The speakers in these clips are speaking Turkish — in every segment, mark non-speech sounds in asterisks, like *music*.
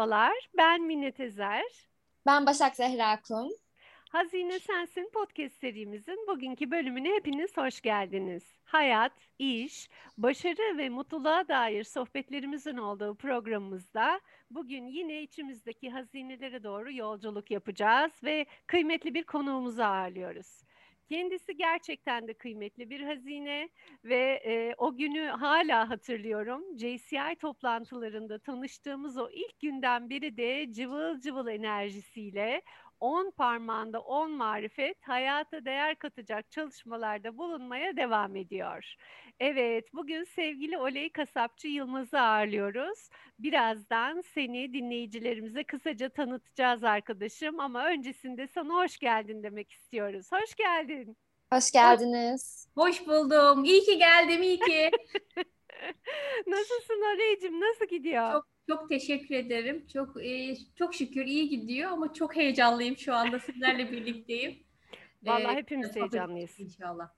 Merhabalar, ben Minnet Ezer. Ben Başak Zehra Kum. Hazine Sensin podcast serimizin bugünkü bölümüne hepiniz hoş geldiniz. Hayat, iş, başarı ve mutluluğa dair sohbetlerimizin olduğu programımızda bugün yine içimizdeki hazinelere doğru yolculuk yapacağız ve kıymetli bir konuğumuzu ağırlıyoruz. Kendisi gerçekten de kıymetli bir hazine ve e, o günü hala hatırlıyorum. JCI toplantılarında tanıştığımız o ilk günden beri de cıvıl cıvıl enerjisiyle 10 parmağında 10 marifet hayata değer katacak çalışmalarda bulunmaya devam ediyor. Evet, bugün sevgili Oley Kasapçı Yılmaz'ı ağırlıyoruz. Birazdan seni dinleyicilerimize kısaca tanıtacağız arkadaşım ama öncesinde sana hoş geldin demek istiyoruz. Hoş geldin. Hoş geldiniz. Hoş buldum. İyi ki geldim, iyi ki. *laughs* Nasılsın Oley'cim? Nasıl gidiyor? Çok çok teşekkür ederim. Çok e, çok şükür iyi gidiyor ama çok heyecanlıyım şu anda sizlerle birlikteyim. *laughs* Vallahi ee, hepimiz heyecanlıyız. İnşallah.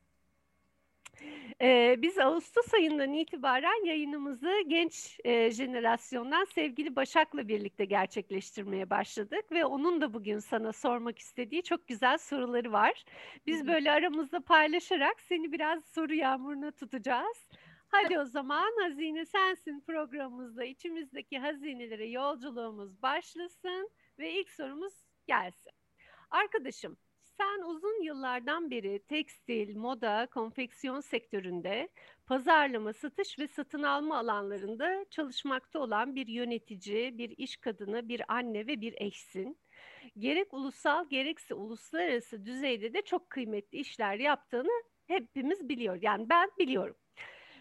Ee, biz Ağustos ayından itibaren yayınımızı genç e, jenerasyondan sevgili Başak'la birlikte gerçekleştirmeye başladık ve onun da bugün sana sormak istediği çok güzel soruları var. Biz böyle aramızda paylaşarak seni biraz soru yağmuruna tutacağız. Hadi o zaman Hazine Sensin programımızda içimizdeki hazinelere yolculuğumuz başlasın ve ilk sorumuz gelsin. Arkadaşım sen uzun yıllardan beri tekstil, moda, konfeksiyon sektöründe pazarlama, satış ve satın alma alanlarında çalışmakta olan bir yönetici, bir iş kadını, bir anne ve bir eşsin. Gerek ulusal gerekse uluslararası düzeyde de çok kıymetli işler yaptığını hepimiz biliyor. Yani ben biliyorum.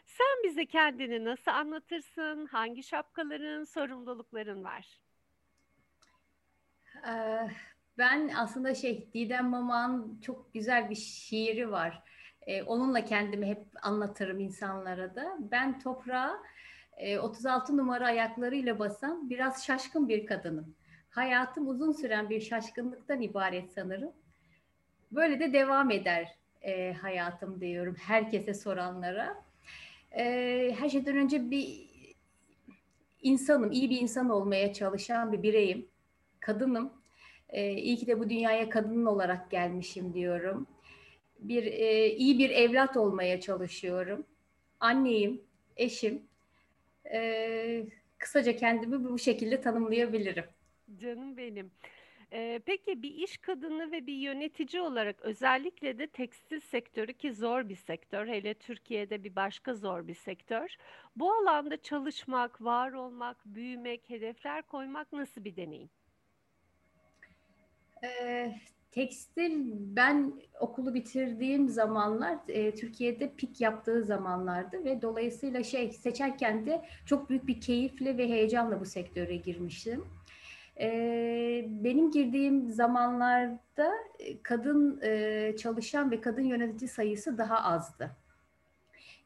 Sen bize kendini nasıl anlatırsın? Hangi şapkaların, sorumlulukların var? Ben aslında şey Didem Mama'nın çok güzel bir şiiri var. Onunla kendimi hep anlatırım insanlara da. Ben toprağa e, 36 numara ayaklarıyla basan biraz şaşkın bir kadınım. Hayatım uzun süren bir şaşkınlıktan ibaret sanırım. Böyle de devam eder e, hayatım diyorum herkese soranlara. E, her şeyden önce bir insanım, iyi bir insan olmaya çalışan bir bireyim. Kadınım. E, iyi ki de bu dünyaya kadın olarak gelmişim diyorum. Bir e, iyi bir evlat olmaya çalışıyorum. Anneyim, eşim. E, kısaca kendimi bu şekilde tanımlayabilirim. Canım benim. Ee, peki bir iş kadını ve bir yönetici olarak özellikle de tekstil sektörü ki zor bir sektör, hele Türkiye'de bir başka zor bir sektör. Bu alanda çalışmak, var olmak, büyümek, hedefler koymak nasıl bir deneyim? Ee, tekstil ben okulu bitirdiğim zamanlar e, Türkiye'de pik yaptığı zamanlardı ve dolayısıyla şey seçerken de çok büyük bir keyifle ve heyecanla bu sektöre girmiştim. Ee, benim girdiğim zamanlarda e, kadın e, çalışan ve kadın yönetici sayısı daha azdı.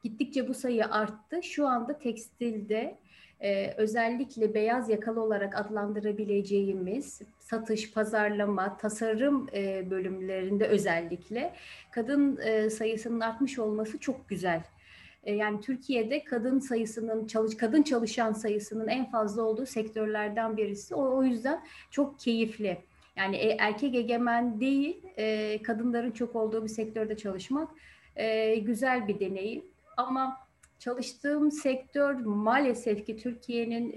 Gittikçe bu sayı arttı. Şu anda tekstilde e, özellikle beyaz yakalı olarak adlandırabileceğimiz satış, pazarlama, tasarım bölümlerinde özellikle kadın sayısının artmış olması çok güzel. E, yani Türkiye'de kadın sayısının çalış kadın çalışan sayısının en fazla olduğu sektörlerden birisi. O, o yüzden çok keyifli. Yani e, erkek egemen değil, e, kadınların çok olduğu bir sektörde çalışmak güzel bir deneyim. Ama çalıştığım sektör maalesef ki Türkiye'nin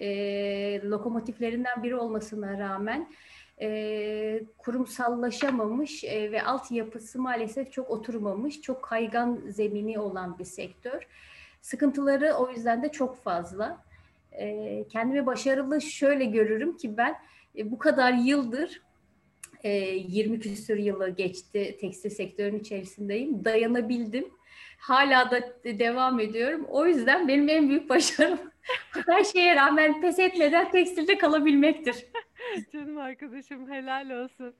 lokomotiflerinden biri olmasına rağmen e, kurumsallaşamamış e, ve altyapısı maalesef çok oturmamış, çok kaygan zemini olan bir sektör. Sıkıntıları o yüzden de çok fazla. E, kendimi başarılı şöyle görürüm ki ben e, bu kadar yıldır e, 20 küsur yılı geçti tekstil sektörünün içerisindeyim. Dayanabildim. Hala da devam ediyorum. O yüzden benim en büyük başarım *laughs* her şeye rağmen pes etmeden tekstilde kalabilmektir. *laughs* Canım arkadaşım helal olsun.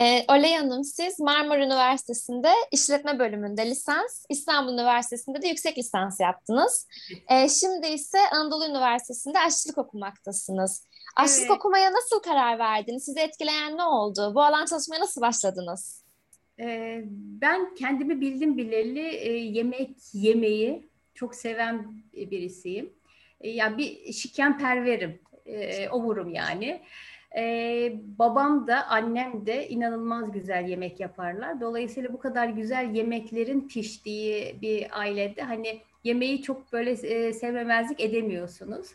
Ee, Oley Hanım siz Marmara Üniversitesi'nde işletme bölümünde lisans, İstanbul Üniversitesi'nde de yüksek lisans yaptınız. Ee, şimdi ise Anadolu Üniversitesi'nde aşçılık okumaktasınız. Aşçılık evet. okumaya nasıl karar verdiniz? Sizi etkileyen ne oldu? Bu alan çalışmaya nasıl başladınız? Ee, ben kendimi bildim bileli e, yemek yemeyi çok seven birisiyim. E, ya yani bir şikenperverim e, ovurum yani. Ee, babam da annem de inanılmaz güzel yemek yaparlar. Dolayısıyla bu kadar güzel yemeklerin piştiği bir ailede hani yemeği çok böyle e, sevmemezlik edemiyorsunuz.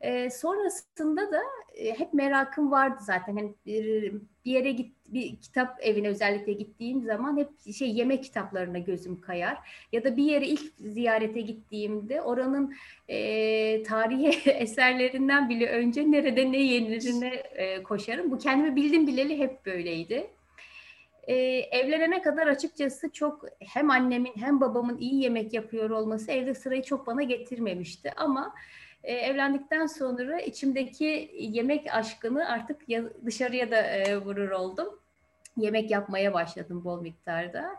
E, sonrasında da e, hep merakım vardı zaten. Hani bir, bir yere git, bir kitap evine özellikle gittiğim zaman hep şey yemek kitaplarına gözüm kayar. Ya da bir yere ilk ziyarete gittiğimde oranın e, tarihi *laughs* eserlerinden bile önce nerede ne yenirine e, koşarım. Bu kendimi bildim bileli hep böyleydi. Ee, evlenene kadar açıkçası çok hem annemin hem babamın iyi yemek yapıyor olması evde sırayı çok bana getirmemişti. Ama e, evlendikten sonra içimdeki yemek aşkını artık ya, dışarıya da e, vurur oldum. Yemek yapmaya başladım bol miktarda.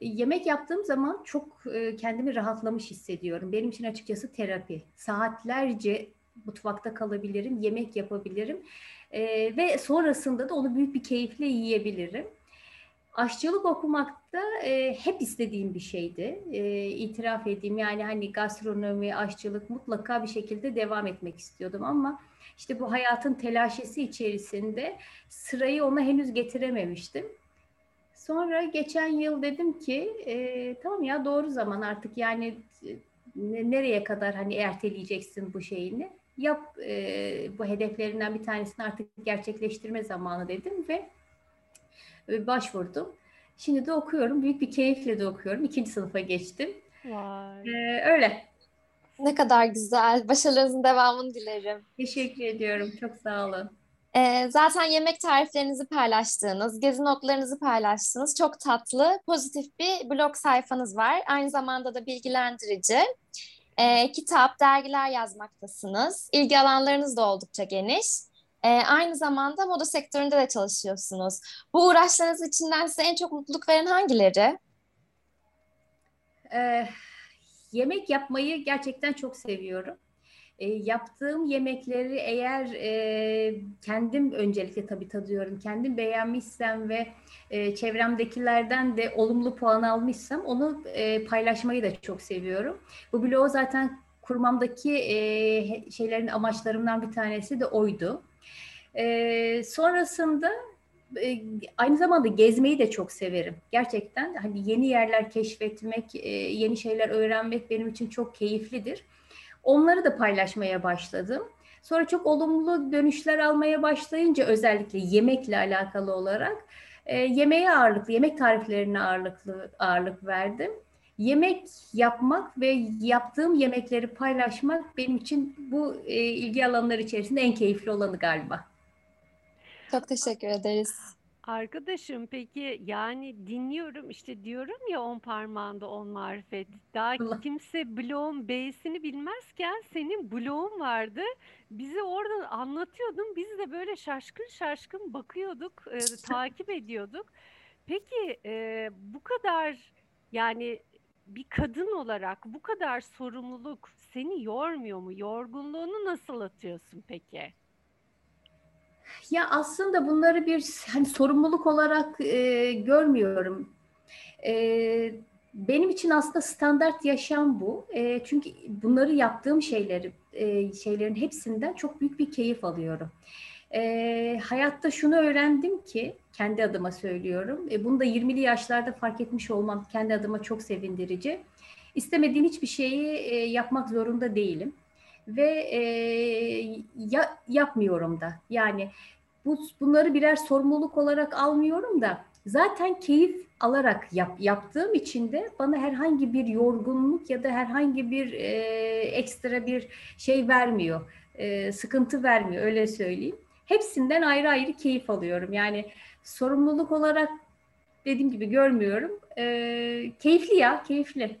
Yemek yaptığım zaman çok e, kendimi rahatlamış hissediyorum. Benim için açıkçası terapi. Saatlerce mutfakta kalabilirim, yemek yapabilirim e, ve sonrasında da onu büyük bir keyifle yiyebilirim. Aşçılık okumak da e, hep istediğim bir şeydi. E, itiraf edeyim yani hani gastronomi, aşçılık mutlaka bir şekilde devam etmek istiyordum ama işte bu hayatın telaşesi içerisinde sırayı ona henüz getirememiştim. Sonra geçen yıl dedim ki e, tamam ya doğru zaman artık yani e, nereye kadar hani erteleyeceksin bu şeyini yap e, bu hedeflerinden bir tanesini artık gerçekleştirme zamanı dedim ve başvurdum. Şimdi de okuyorum. Büyük bir keyifle de okuyorum. İkinci sınıfa geçtim. Vay. Ee, öyle. Ne kadar güzel. Başarılarınızın devamını dilerim. Teşekkür ediyorum. Çok sağ olun. Ee, zaten yemek tariflerinizi paylaştığınız, gezi notlarınızı paylaştığınız çok tatlı, pozitif bir blog sayfanız var. Aynı zamanda da bilgilendirici. Ee, kitap, dergiler yazmaktasınız. İlgi alanlarınız da oldukça geniş. E, aynı zamanda moda sektöründe de çalışıyorsunuz. Bu uğraşlarınız içinden size en çok mutluluk veren hangileri? Ee, yemek yapmayı gerçekten çok seviyorum. E, yaptığım yemekleri eğer e, kendim öncelikle tabii tadıyorum, kendim beğenmişsem ve e, çevremdekilerden de olumlu puan almışsam onu e, paylaşmayı da çok seviyorum. Bu bloğu zaten kurmamdaki e, şeylerin amaçlarımdan bir tanesi de oydu. E, sonrasında aynı zamanda gezmeyi de çok severim. Gerçekten hani yeni yerler keşfetmek, e, yeni şeyler öğrenmek benim için çok keyiflidir. Onları da paylaşmaya başladım. Sonra çok olumlu dönüşler almaya başlayınca özellikle yemekle alakalı olarak e, yemeğe ağırlıklı, yemek tariflerine ağırlıklı ağırlık verdim. Yemek yapmak ve yaptığım yemekleri paylaşmak benim için bu e, ilgi alanları içerisinde en keyifli olanı galiba. Çok teşekkür ederiz. Arkadaşım peki yani dinliyorum işte diyorum ya on parmağında on marifet. Daha Allah. kimse bloğun B'sini bilmezken senin bloğun vardı. Bizi orada anlatıyordun. Biz de böyle şaşkın şaşkın bakıyorduk, e, *laughs* takip ediyorduk. Peki e, bu kadar yani bir kadın olarak bu kadar sorumluluk seni yormuyor mu? Yorgunluğunu nasıl atıyorsun peki? Ya aslında bunları bir hani sorumluluk olarak e, görmüyorum. E, benim için aslında standart yaşam bu. E, çünkü bunları yaptığım şeyleri e, şeylerin hepsinden çok büyük bir keyif alıyorum. E, hayatta şunu öğrendim ki kendi adıma söylüyorum. E, bunu da 20'li yaşlarda fark etmiş olmam kendi adıma çok sevindirici. İstemediğim hiçbir şeyi e, yapmak zorunda değilim ve e, ya, yapmıyorum da. Yani bu bunları birer sorumluluk olarak almıyorum da zaten keyif alarak yap, yaptığım için de bana herhangi bir yorgunluk ya da herhangi bir e, ekstra bir şey vermiyor. E, sıkıntı vermiyor öyle söyleyeyim. Hepsinden ayrı ayrı keyif alıyorum. Yani sorumluluk olarak dediğim gibi görmüyorum. E, keyifli ya, keyifli.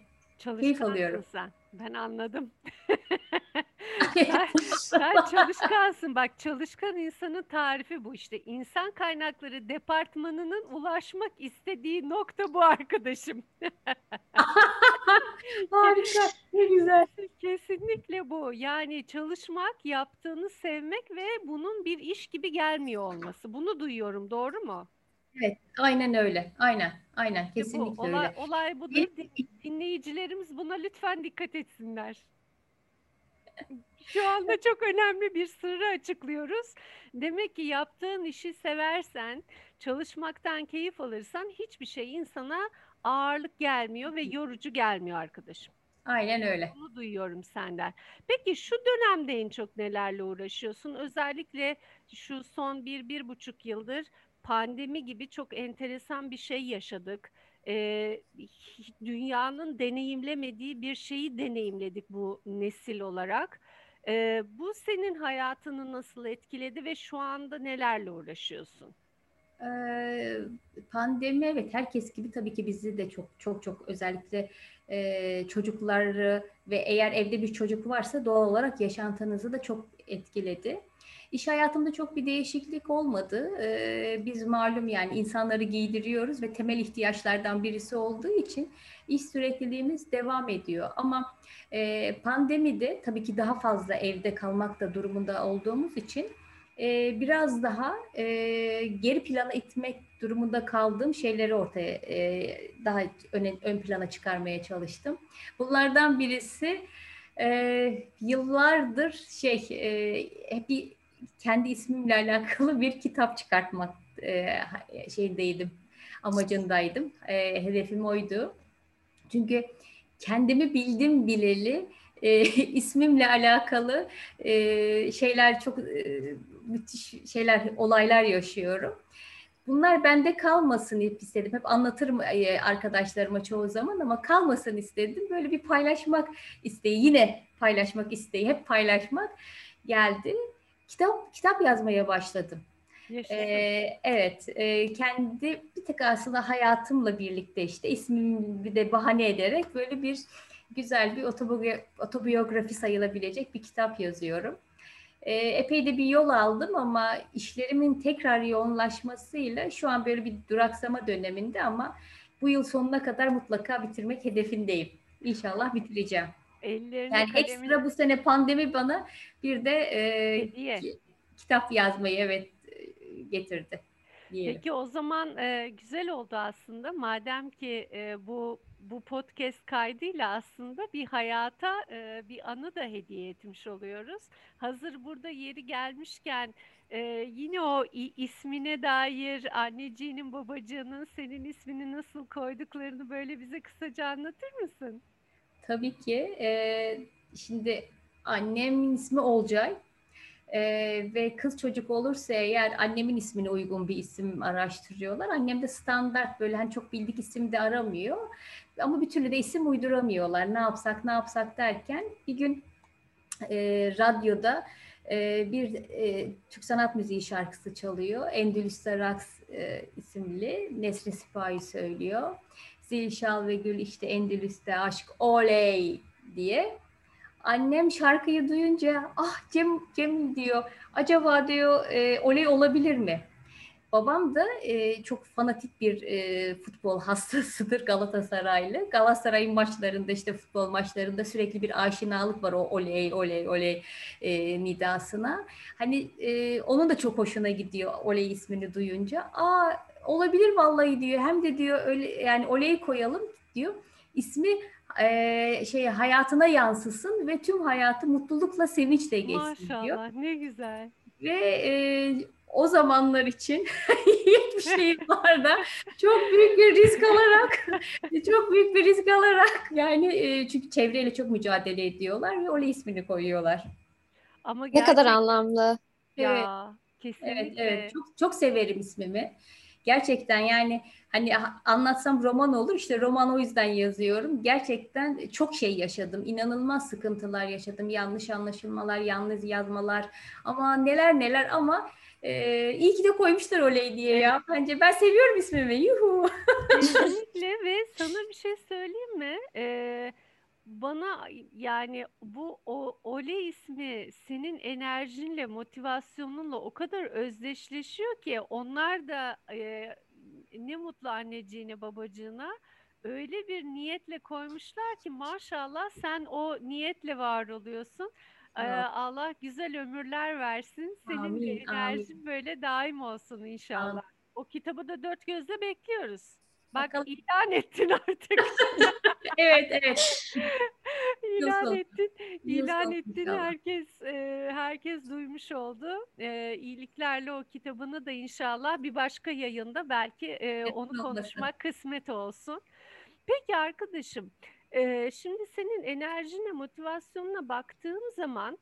Keyif alıyorum. sen. Ben anladım. *laughs* sen, sen çalışkansın. Bak çalışkan insanın tarifi bu işte. İnsan kaynakları departmanının ulaşmak istediği nokta bu arkadaşım. *laughs* Harika. Ne güzel. Kesinlikle bu. Yani çalışmak, yaptığını sevmek ve bunun bir iş gibi gelmiyor olması. Bunu duyuyorum. Doğru mu? Evet, aynen öyle. Aynen, aynen. Kesinlikle bu, olay, öyle. Olay budur. Dinleyicilerimiz buna lütfen dikkat etsinler. Şu anda çok önemli bir sırrı açıklıyoruz. Demek ki yaptığın işi seversen, çalışmaktan keyif alırsan hiçbir şey insana ağırlık gelmiyor ve yorucu gelmiyor arkadaşım. Aynen öyle. Bunu duyuyorum senden. Peki şu dönemde en çok nelerle uğraşıyorsun? Özellikle şu son bir, bir buçuk yıldır pandemi gibi çok enteresan bir şey yaşadık. Ee, dünyanın deneyimlemediği bir şeyi deneyimledik bu nesil olarak. Ee, bu senin hayatını nasıl etkiledi ve şu anda nelerle uğraşıyorsun? Pandemi evet herkes gibi tabii ki bizi de çok çok çok özellikle e, çocukları ve eğer evde bir çocuk varsa doğal olarak yaşantınızı da çok etkiledi. İş hayatımda çok bir değişiklik olmadı. Ee, biz malum yani insanları giydiriyoruz ve temel ihtiyaçlardan birisi olduğu için iş sürekliliğimiz devam ediyor. Ama e, pandemide tabii ki daha fazla evde kalmak da durumunda olduğumuz için e, biraz daha e, geri plana itmek durumunda kaldığım şeyleri ortaya e, daha ön, ön plana çıkarmaya çalıştım. Bunlardan birisi e, yıllardır şey e, hep bir kendi ismimle alakalı *laughs* bir kitap çıkartmak e, şeydeydim, amacındaydım. E, hedefim oydu. Çünkü kendimi bildim bileli e, *laughs* ismimle alakalı e, şeyler çok e, müthiş şeyler, olaylar yaşıyorum. Bunlar bende kalmasın istedim. Hep anlatırım e, arkadaşlarıma çoğu zaman ama kalmasın istedim. Böyle bir paylaşmak isteği, yine paylaşmak isteği, hep paylaşmak geldi kitap kitap yazmaya başladım. Ee, evet, e, kendi bir tek aslında hayatımla birlikte işte ismimi de bahane ederek böyle bir güzel bir otobiyografi sayılabilecek bir kitap yazıyorum. E, epey de bir yol aldım ama işlerimin tekrar yoğunlaşmasıyla şu an böyle bir duraksama döneminde ama bu yıl sonuna kadar mutlaka bitirmek hedefindeyim. İnşallah bitireceğim. Ellerine yani kalemin... ekstra bu sene pandemi bana bir de e, kitap yazmayı evet e, getirdi. Diyelim. Peki o zaman e, güzel oldu aslında. Madem ki e, bu bu podcast kaydıyla aslında bir hayata e, bir anı da hediye etmiş oluyoruz. Hazır burada yeri gelmişken e, yine o ismine dair anneciğinin babacığının senin ismini nasıl koyduklarını böyle bize kısaca anlatır mısın? Tabii ki. E, şimdi annemin ismi Olcay. Ee, ve kız çocuk olursa eğer annemin ismine uygun bir isim araştırıyorlar. Annem de standart böyle hani çok bildik isim de aramıyor. Ama bir türlü de isim uyduramıyorlar. Ne yapsak ne yapsak derken bir gün e, radyoda e, bir e, Türk sanat müziği şarkısı çalıyor. Endülüs'te Raks e, isimli Nesrin Sipahi söylüyor. Zil, şal ve gül işte Endülüs'te aşk oley diye. Annem şarkıyı duyunca ah Cem Cem diyor acaba diyor e, oley olabilir mi? Babam da e, çok fanatik bir e, futbol hastasıdır *laughs* Galatasaraylı. Galatasaray'ın maçlarında işte futbol maçlarında sürekli bir aşinalık var o oley oley oley e, nidasına. Hani e, onun da çok hoşuna gidiyor oley ismini duyunca. Aa olabilir vallahi diyor. Hem de diyor öyle yani oley koyalım diyor. İsmi e, şey hayatına yansısın ve tüm hayatı mutlulukla sevinçle geçsin Maşallah, diyor. Maşallah ne güzel. Ve e, o zamanlar için *laughs* 70'li yıllarda çok büyük bir risk alarak *laughs* çok büyük bir risk alarak yani e, çünkü çevreyle çok mücadele ediyorlar ve Oli ismini koyuyorlar. Ama gerçekten... Ne kadar anlamlı. Ya evet. kesinlikle. Evet, evet. Çok, çok severim ismimi. Gerçekten yani hani anlatsam roman olur. İşte roman o yüzden yazıyorum. Gerçekten çok şey yaşadım. İnanılmaz sıkıntılar yaşadım. Yanlış anlaşılmalar, yalnız yazmalar. Ama neler neler ama ee, iyi ki de koymuşlar oley diye ya. Bence ben seviyorum ismimi. Yuhu. Kesinlikle *laughs* ve sana bir şey söyleyeyim mi? Ee, bana yani bu o Ole ismi senin enerjinle, motivasyonunla o kadar özdeşleşiyor ki onlar da e, ne mutlu anneciğine, babacığına öyle bir niyetle koymuşlar ki maşallah sen o niyetle var oluyorsun. Allah güzel ömürler versin. Senin amin, enerjin amin. böyle daim olsun inşallah. Amin. O kitabı da dört gözle bekliyoruz. Bak Bakalım. ilan ettin artık. *laughs* evet evet. İlan ettin, ilan ettin. Herkes e, herkes duymuş oldu. E, iyiliklerle o kitabını da inşallah bir başka yayında belki e, onu konuşmak kısmet olsun. Peki arkadaşım, e, şimdi senin enerjine, motivasyonuna baktığım zaman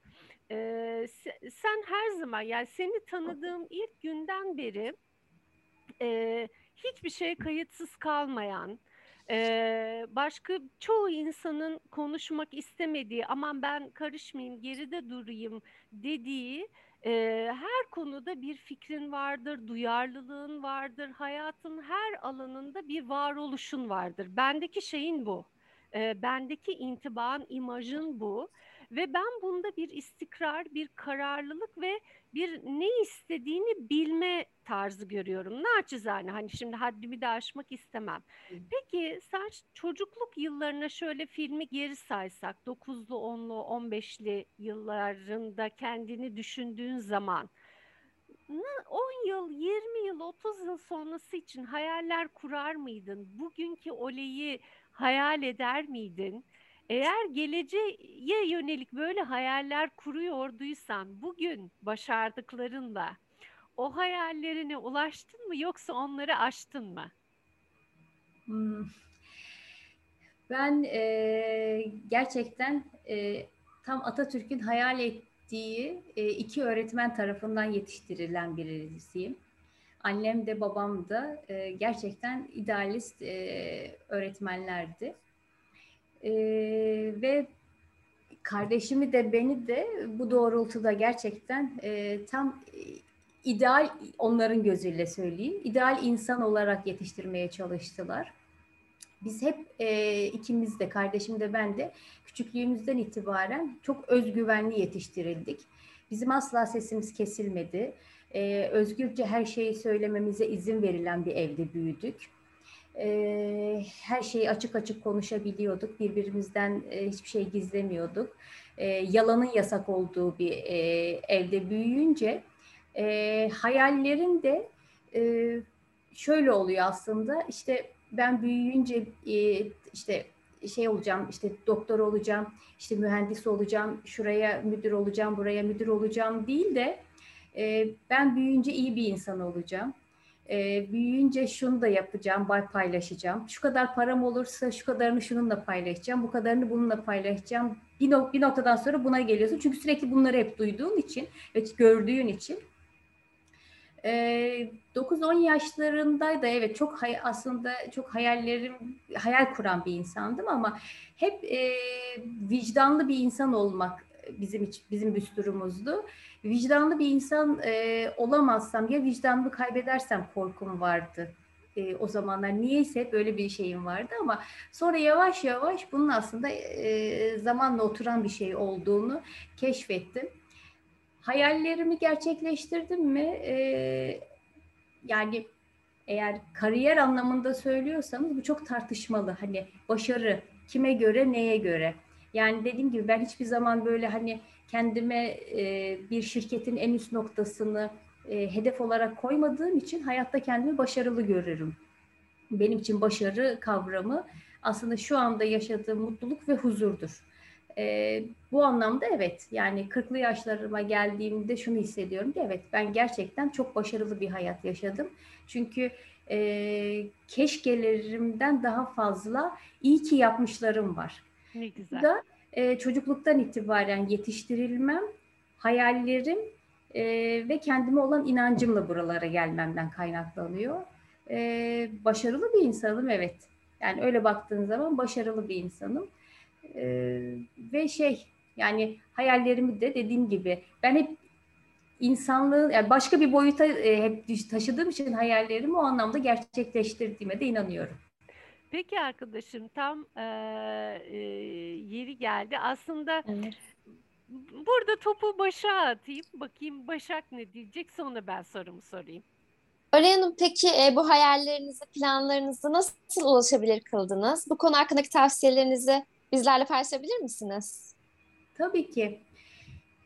e, sen her zaman yani seni tanıdığım ilk günden beri e, hiçbir şey kayıtsız kalmayan, e, başka çoğu insanın konuşmak istemediği, aman ben karışmayayım, geride durayım dediği e, her konuda bir fikrin vardır, duyarlılığın vardır, hayatın her alanında bir varoluşun vardır. Bendeki şeyin bu. E, bendeki intibaan, imajın bu. Ve ben bunda bir istikrar, bir kararlılık ve bir ne istediğini bilme tarzı görüyorum. Naçizane hani şimdi haddimi de aşmak istemem. Peki sen çocukluk yıllarına şöyle filmi geri saysak 9'lu, 10'lu, 15'li yıllarında kendini düşündüğün zaman 10 yıl, 20 yıl, 30 yıl sonrası için hayaller kurar mıydın? Bugünkü Ole'yi hayal eder miydin? Eğer geleceğe yönelik böyle hayaller kuruyorduysan bugün başardıklarınla o hayallerine ulaştın mı yoksa onları aştın mı? Hmm. Ben e, gerçekten e, tam Atatürk'ün hayal ettiği e, iki öğretmen tarafından yetiştirilen birisiyim. Annem de babam da e, gerçekten idealist e, öğretmenlerdi. E, ve kardeşimi de beni de bu doğrultuda gerçekten e, tam ideal onların gözüyle söyleyeyim. ideal insan olarak yetiştirmeye çalıştılar. Biz hep e, ikimiz de kardeşim de ben de küçüklüğümüzden itibaren çok özgüvenli yetiştirildik. Bizim asla sesimiz kesilmedi. E, özgürce her şeyi söylememize izin verilen bir evde büyüdük e, her şeyi açık açık konuşabiliyorduk. Birbirimizden e, hiçbir şey gizlemiyorduk. E, yalanın yasak olduğu bir e, evde büyüyünce e, hayallerin de şöyle oluyor aslında. İşte ben büyüyünce işte şey olacağım, işte doktor olacağım, işte mühendis olacağım, şuraya müdür olacağım, buraya müdür olacağım değil de ben büyüyünce iyi bir insan olacağım e, büyüyünce şunu da yapacağım, bay paylaşacağım. Şu kadar param olursa şu kadarını şununla paylaşacağım, bu kadarını bununla paylaşacağım. Bir, nok- bir noktadan sonra buna geliyorsun. Çünkü sürekli bunları hep duyduğun için ve gördüğün için. E, 9-10 yaşlarındaydı evet çok hay- aslında çok hayallerim hayal kuran bir insandım ama hep e, vicdanlı bir insan olmak bizim için bizim düsturumuzdu vicdanlı bir insan e, olamazsam ya vicdanımı kaybedersem korkum vardı e, o zamanlar. Niyeyse böyle bir şeyim vardı ama sonra yavaş yavaş bunun aslında e, zamanla oturan bir şey olduğunu keşfettim. Hayallerimi gerçekleştirdim mi? E, yani eğer kariyer anlamında söylüyorsanız bu çok tartışmalı. Hani başarı kime göre, neye göre? Yani dediğim gibi ben hiçbir zaman böyle hani kendime e, bir şirketin en üst noktasını e, hedef olarak koymadığım için hayatta kendimi başarılı görürüm. Benim için başarı kavramı aslında şu anda yaşadığım mutluluk ve huzurdur. E, bu anlamda evet yani 40'lı yaşlarıma geldiğimde şunu hissediyorum ki evet ben gerçekten çok başarılı bir hayat yaşadım. Çünkü e, keşkelerimden daha fazla iyi ki yapmışlarım var. Ne güzel. Da e, çocukluktan itibaren yetiştirilmem, hayallerim e, ve kendime olan inancımla buralara gelmemden kaynaklanıyor. E, başarılı bir insanım evet. Yani öyle baktığın zaman başarılı bir insanım. E, ve şey yani hayallerimi de dediğim gibi ben hep insanlığı yani başka bir boyuta e, hep taşıdığım için hayallerimi o anlamda gerçekleştirdiğime de inanıyorum. Peki arkadaşım tam e, e, yeri geldi. Aslında evet. burada topu Başak'a atayım. Bakayım Başak ne diyecek sonra ben sorumu sorayım. Öyle Hanım peki e, bu hayallerinizi, planlarınızı nasıl ulaşabilir kıldınız? Bu konu hakkındaki tavsiyelerinizi bizlerle paylaşabilir misiniz? Tabii ki.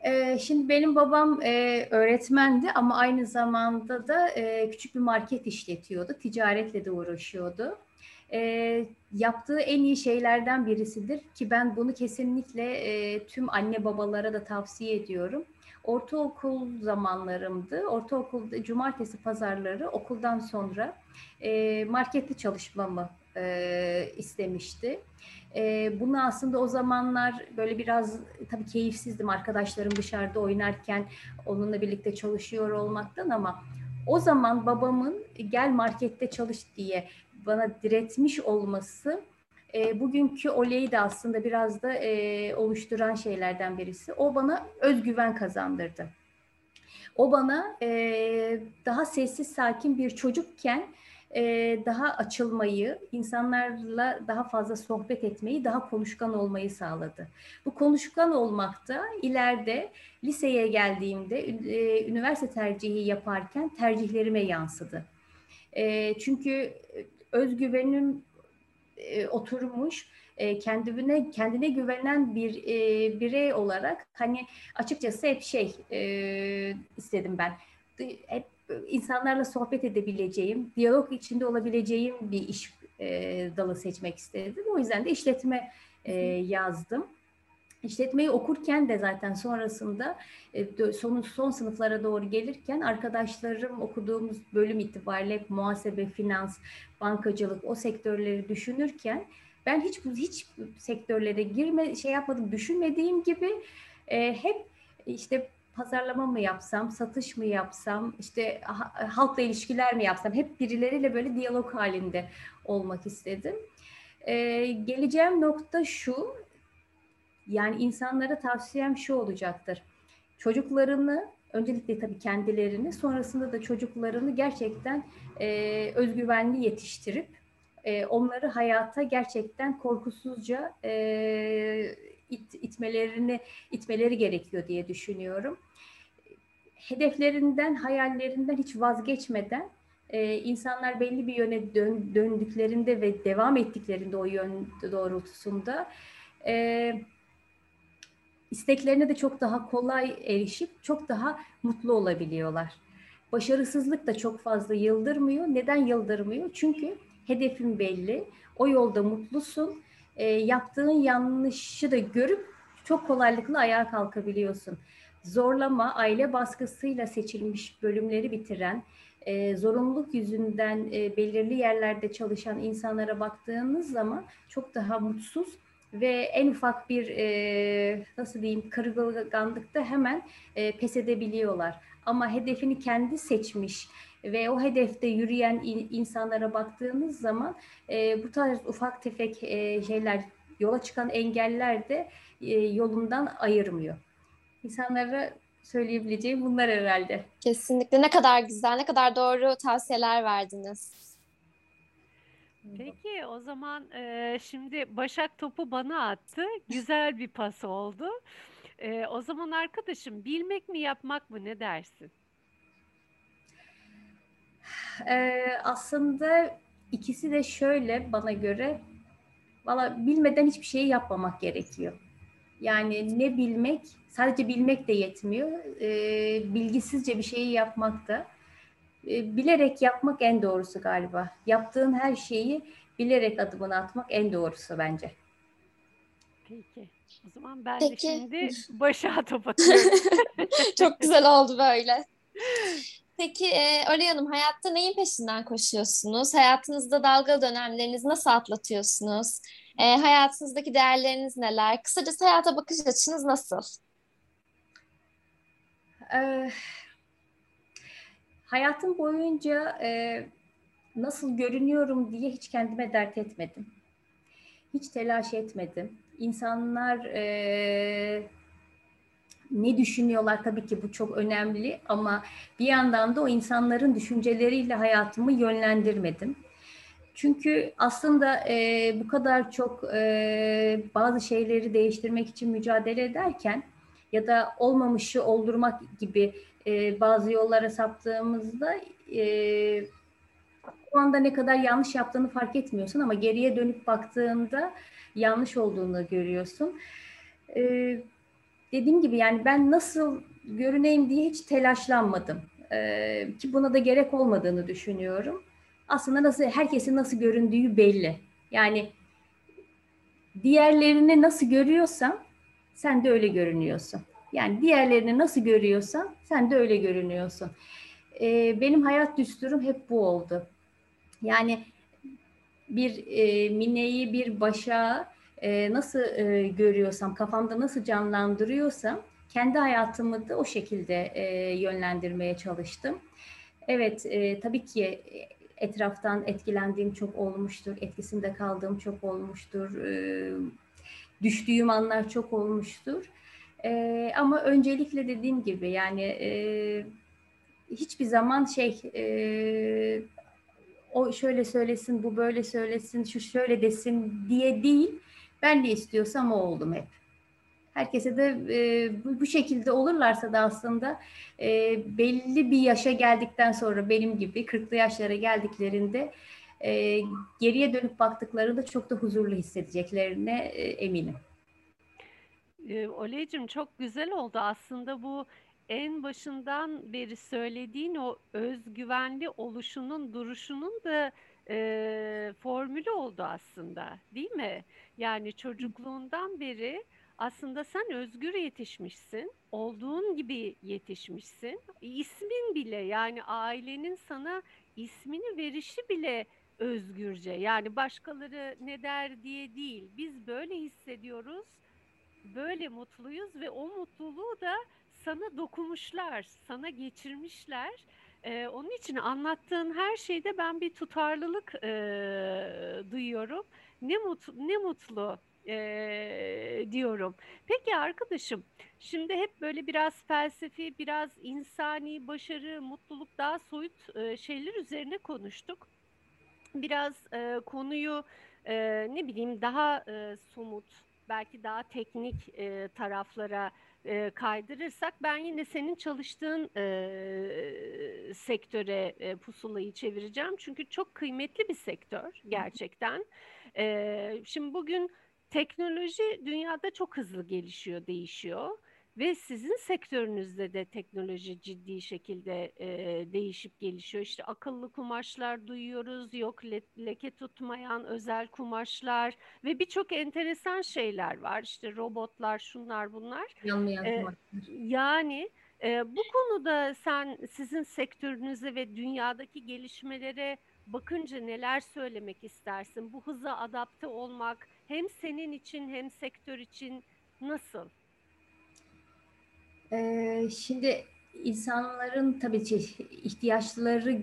Ee, şimdi benim babam e, öğretmendi ama aynı zamanda da e, küçük bir market işletiyordu. Ticaretle de uğraşıyordu. E, yaptığı en iyi şeylerden birisidir ki ben bunu kesinlikle e, tüm anne babalara da tavsiye ediyorum. Ortaokul zamanlarımdı. Ortaokulda cumartesi pazarları okuldan sonra e, markette çalışmamı e, istemişti. E, bunu aslında o zamanlar böyle biraz tabii keyifsizdim arkadaşlarım dışarıda oynarken onunla birlikte çalışıyor olmaktan ama o zaman babamın gel markette çalış diye bana diretmiş olması e, bugünkü Ole'yi de aslında biraz da e, oluşturan şeylerden birisi. O bana özgüven kazandırdı. O bana e, daha sessiz sakin bir çocukken e, daha açılmayı, insanlarla daha fazla sohbet etmeyi, daha konuşkan olmayı sağladı. Bu konuşkan olmak da ileride liseye geldiğimde e, üniversite tercihi yaparken tercihlerime yansıdı. E, çünkü özgüvenim e, oturmuş, e, kendine kendine güvenen bir e, birey olarak hani açıkçası hep şey e, istedim ben. Hep insanlarla sohbet edebileceğim, diyalog içinde olabileceğim bir iş e, dalı seçmek istedim. O yüzden de işletme e, yazdım. İşletmeyi okurken de zaten sonrasında e, son, son sınıflara doğru gelirken arkadaşlarım okuduğumuz bölüm itibariyle muhasebe, finans, bankacılık o sektörleri düşünürken ben hiç hiç sektörlere girme şey yapmadım düşünmediğim gibi e, hep işte pazarlama mı yapsam, satış mı yapsam, işte halkla ilişkiler mi yapsam hep birileriyle böyle diyalog halinde olmak istedim. Ee, geleceğim nokta şu, yani insanlara tavsiyem şu olacaktır. Çocuklarını, öncelikle tabii kendilerini, sonrasında da çocuklarını gerçekten e, özgüvenli yetiştirip e, onları hayata gerçekten korkusuzca e, it, itmelerini itmeleri gerekiyor diye düşünüyorum. Hedeflerinden, hayallerinden hiç vazgeçmeden e, insanlar belli bir yöne dön, döndüklerinde ve devam ettiklerinde o yön doğrultusunda e, isteklerine de çok daha kolay erişip çok daha mutlu olabiliyorlar. Başarısızlık da çok fazla yıldırmıyor. Neden yıldırmıyor? Çünkü hedefin belli. O yolda mutlusun e, yaptığın yanlışı da görüp çok kolaylıkla ayağa kalkabiliyorsun. Zorlama, aile baskısıyla seçilmiş bölümleri bitiren, e, zorunluluk yüzünden e, belirli yerlerde çalışan insanlara baktığınız zaman çok daha mutsuz ve en ufak bir e, nasıl diyeyim kırılganlıkta hemen e, pes edebiliyorlar. Ama hedefini kendi seçmiş ve o hedefte yürüyen insanlara baktığımız zaman e, bu tarz ufak tefek e, şeyler yola çıkan engeller de e, yolundan ayırmıyor. İnsanlara söyleyebileceğim bunlar herhalde. Kesinlikle ne kadar güzel, ne kadar doğru tavsiyeler verdiniz. Peki o zaman e, şimdi Başak topu bana attı. Güzel bir pas oldu. E, o zaman arkadaşım bilmek mi yapmak mı ne dersin? e, aslında ikisi de şöyle bana göre valla bilmeden hiçbir şeyi yapmamak gerekiyor. Yani ne bilmek, sadece bilmek de yetmiyor. E, bilgisizce bir şeyi yapmak da. E, bilerek yapmak en doğrusu galiba. Yaptığın her şeyi bilerek adımını atmak en doğrusu bence. Peki. O zaman ben Peki. de şimdi başa top atıyorum. *laughs* Çok güzel oldu böyle. *laughs* Peki e, Oraya Hanım hayatta neyin peşinden koşuyorsunuz? Hayatınızda dalgalı dönemlerinizi nasıl atlatıyorsunuz? E, hayatınızdaki değerleriniz neler? Kısacası hayata bakış açınız nasıl? Ee, hayatım boyunca e, nasıl görünüyorum diye hiç kendime dert etmedim. Hiç telaş etmedim. İnsanlar e, ne düşünüyorlar tabii ki bu çok önemli ama bir yandan da o insanların düşünceleriyle hayatımı yönlendirmedim. Çünkü aslında e, bu kadar çok e, bazı şeyleri değiştirmek için mücadele ederken ya da olmamışı oldurmak gibi e, bazı yollara saptığımızda e, o anda ne kadar yanlış yaptığını fark etmiyorsun ama geriye dönüp baktığında yanlış olduğunu görüyorsun. E, dediğim gibi yani ben nasıl görüneyim diye hiç telaşlanmadım. Ee, ki buna da gerek olmadığını düşünüyorum. aslında nasıl herkesin nasıl göründüğü belli. Yani diğerlerini nasıl görüyorsan sen de öyle görünüyorsun. Yani diğerlerini nasıl görüyorsan sen de öyle görünüyorsun. Ee, benim hayat düsturum hep bu oldu. Yani bir e, mineyi, bir başağı e, nasıl e, görüyorsam, kafamda nasıl canlandırıyorsam kendi hayatımı da o şekilde e, yönlendirmeye çalıştım. Evet, e, tabii ki etraftan etkilendiğim çok olmuştur, etkisinde kaldığım çok olmuştur, e, düştüğüm anlar çok olmuştur. E, ama öncelikle dediğim gibi yani e, hiçbir zaman şey e, o şöyle söylesin, bu böyle söylesin, şu şöyle desin diye değil. Ben de istiyorsam o oldum hep. Herkese de e, bu şekilde olurlarsa da aslında e, belli bir yaşa geldikten sonra benim gibi 40'lı yaşlara geldiklerinde e, geriye dönüp baktıklarında çok da huzurlu hissedeceklerine e, eminim. E, Oleycim çok güzel oldu aslında bu en başından beri söylediğin o özgüvenli oluşunun, duruşunun da e, formülü oldu aslında, değil mi? Yani çocukluğundan beri aslında sen özgür yetişmişsin, olduğun gibi yetişmişsin. İsmin bile yani ailenin sana ismini verişi bile özgürce. Yani başkaları ne der diye değil. Biz böyle hissediyoruz, böyle mutluyuz ve o mutluluğu da sana dokumuşlar, sana geçirmişler. Ee, onun için anlattığın her şeyde ben bir tutarlılık e, duyuyorum. Ne mutlu, ne mutlu e, diyorum. Peki arkadaşım, şimdi hep böyle biraz felsefi, biraz insani, başarı, mutluluk daha soyut e, şeyler üzerine konuştuk. Biraz e, konuyu e, ne bileyim daha e, somut, belki daha teknik e, taraflara e, kaydırırsak ben yine senin çalıştığın e, sektöre e, pusulayı çevireceğim. Çünkü çok kıymetli bir sektör gerçekten. E, şimdi bugün teknoloji dünyada çok hızlı gelişiyor, değişiyor. Ve sizin sektörünüzde de teknoloji ciddi şekilde e, değişip gelişiyor. İşte akıllı kumaşlar duyuyoruz, yok le leke tutmayan özel kumaşlar ve birçok enteresan şeyler var. İşte robotlar, şunlar bunlar. Yanmayan ee, Yani e, bu konuda sen sizin sektörünüze ve dünyadaki gelişmelere bakınca neler söylemek istersin? Bu hıza adapte olmak hem senin için hem sektör için nasıl? Şimdi insanların tabii ihtiyaçları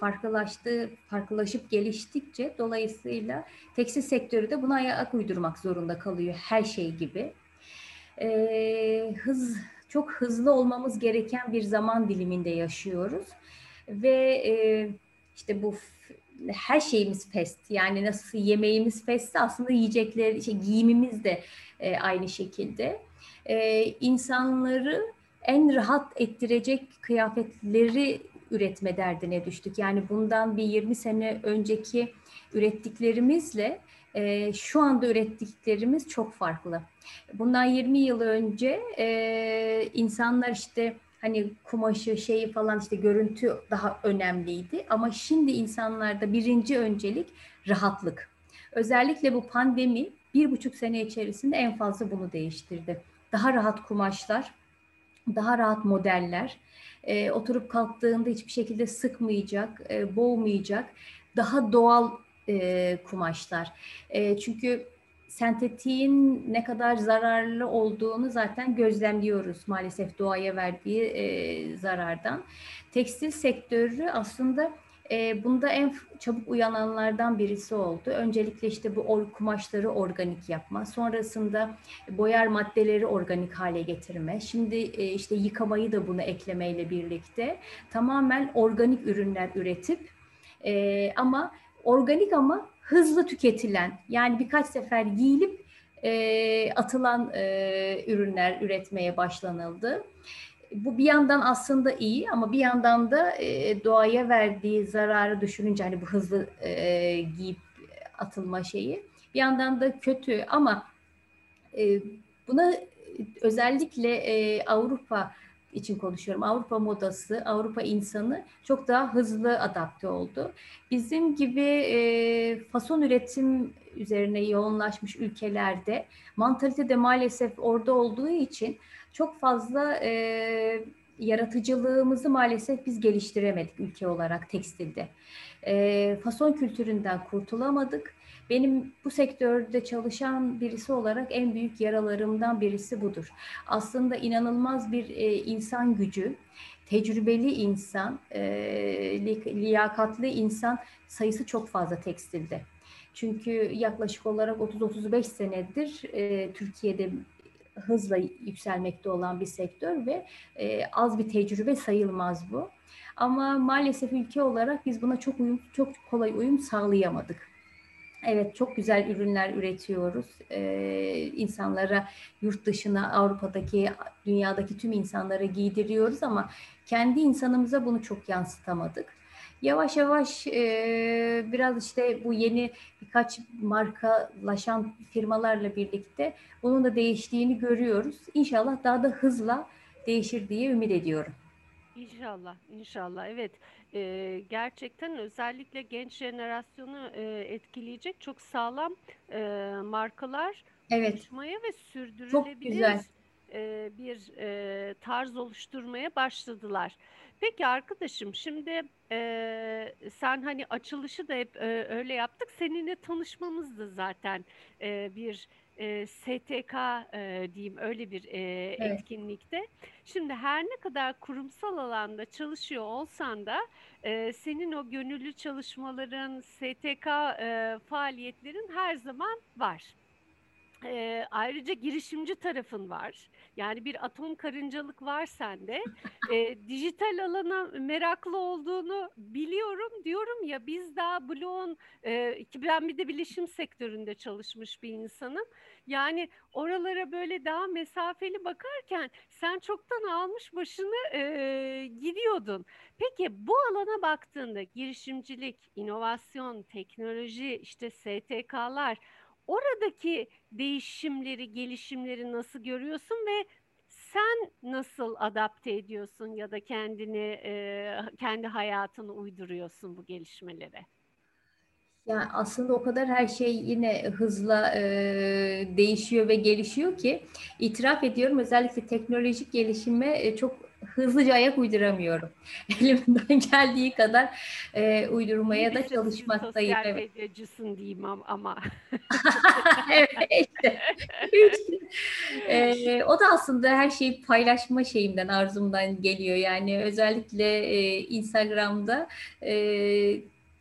farklılaştı, farklılaşıp geliştikçe dolayısıyla tekstil sektörü de buna ayak uydurmak zorunda kalıyor her şey gibi. Hız çok hızlı olmamız gereken bir zaman diliminde yaşıyoruz ve işte bu her şeyimiz fest. Yani nasıl yemeğimiz fest aslında yiyecekler, işte giyimimiz de e, aynı şekilde e, insanları en rahat ettirecek kıyafetleri üretme derdine düştük. Yani bundan bir 20 sene önceki ürettiklerimizle e, şu anda ürettiklerimiz çok farklı. Bundan 20 yıl önce e, insanlar işte hani kumaşı şeyi falan işte görüntü daha önemliydi ama şimdi insanlarda birinci öncelik rahatlık. Özellikle bu pandemi bir buçuk sene içerisinde en fazla bunu değiştirdi daha rahat kumaşlar, daha rahat modeller, e, oturup kalktığında hiçbir şekilde sıkmayacak, e, boğmayacak, daha doğal e, kumaşlar. E, çünkü sentetiğin ne kadar zararlı olduğunu zaten gözlemliyoruz maalesef doğaya verdiği e, zarardan. Tekstil sektörü aslında e, bunda en çabuk uyananlardan birisi oldu. Öncelikle işte bu or, kumaşları organik yapma, sonrasında boyar maddeleri organik hale getirme. Şimdi e, işte yıkamayı da bunu eklemeyle birlikte tamamen organik ürünler üretip e, ama organik ama hızlı tüketilen yani birkaç sefer giyilip e, atılan e, ürünler üretmeye başlanıldı bu bir yandan aslında iyi ama bir yandan da e, doğaya verdiği zararı düşününce hani bu hızlı e, giyip atılma şeyi bir yandan da kötü ama e, buna özellikle e, Avrupa için konuşuyorum. Avrupa modası, Avrupa insanı çok daha hızlı adapte oldu. Bizim gibi e, fason üretim üzerine yoğunlaşmış ülkelerde mantalite de maalesef orada olduğu için çok fazla e, yaratıcılığımızı maalesef biz geliştiremedik ülke olarak tekstilde. E, fason kültüründen kurtulamadık. Benim bu sektörde çalışan birisi olarak en büyük yaralarımdan birisi budur. Aslında inanılmaz bir e, insan gücü, tecrübeli insan, e, liyakatli insan sayısı çok fazla tekstilde. Çünkü yaklaşık olarak 30-35 senedir e, Türkiye'de hızla yükselmekte olan bir sektör ve e, az bir tecrübe sayılmaz bu. Ama maalesef ülke olarak biz buna çok uyum, çok kolay uyum sağlayamadık. Evet çok güzel ürünler üretiyoruz. Ee, insanlara yurt dışına, Avrupa'daki, dünyadaki tüm insanlara giydiriyoruz ama kendi insanımıza bunu çok yansıtamadık. Yavaş yavaş e, biraz işte bu yeni birkaç markalaşan firmalarla birlikte bunun da değiştiğini görüyoruz. İnşallah daha da hızla değişir diye ümit ediyorum. İnşallah, inşallah. Evet, e, gerçekten özellikle genç jenerasyonu e, etkileyecek çok sağlam e, markalar evet. oluşmaya ve sürdürülebilir e, bir e, tarz oluşturmaya başladılar. Peki arkadaşım, şimdi e, sen hani açılışı da hep e, öyle yaptık. Seninle tanışmamız da zaten e, bir e, STK e, diyeyim öyle bir e, evet. etkinlikte. Şimdi her ne kadar kurumsal alanda çalışıyor olsan da e, senin o gönüllü çalışmaların, STK e, faaliyetlerin her zaman var. E, ayrıca girişimci tarafın var. Yani bir atom karıncalık var sende. *laughs* E, dijital alana meraklı olduğunu biliyorum. Diyorum ya biz daha bloğun, e, ben bir de bilişim sektöründe çalışmış bir insanım. Yani oralara böyle daha mesafeli bakarken sen çoktan almış başını e, gidiyordun. Peki bu alana baktığında girişimcilik, inovasyon, teknoloji, işte STK'lar oradaki değişimleri, gelişimleri nasıl görüyorsun ve sen nasıl adapte ediyorsun ya da kendini e, kendi hayatını uyduruyorsun bu gelişmelere? Yani aslında o kadar her şey yine hızla e, değişiyor ve gelişiyor ki itiraf ediyorum özellikle teknolojik gelişime e, çok hızlıca ayak uyduramıyorum. *laughs* Elimden geldiği kadar e, uydurmaya da çalışmaktayım. Sosyal evet. medyacısın diyeyim ama. *laughs* evet işte. e, o da aslında her şeyi paylaşma şeyimden, arzumdan geliyor. Yani özellikle e, Instagram'da e,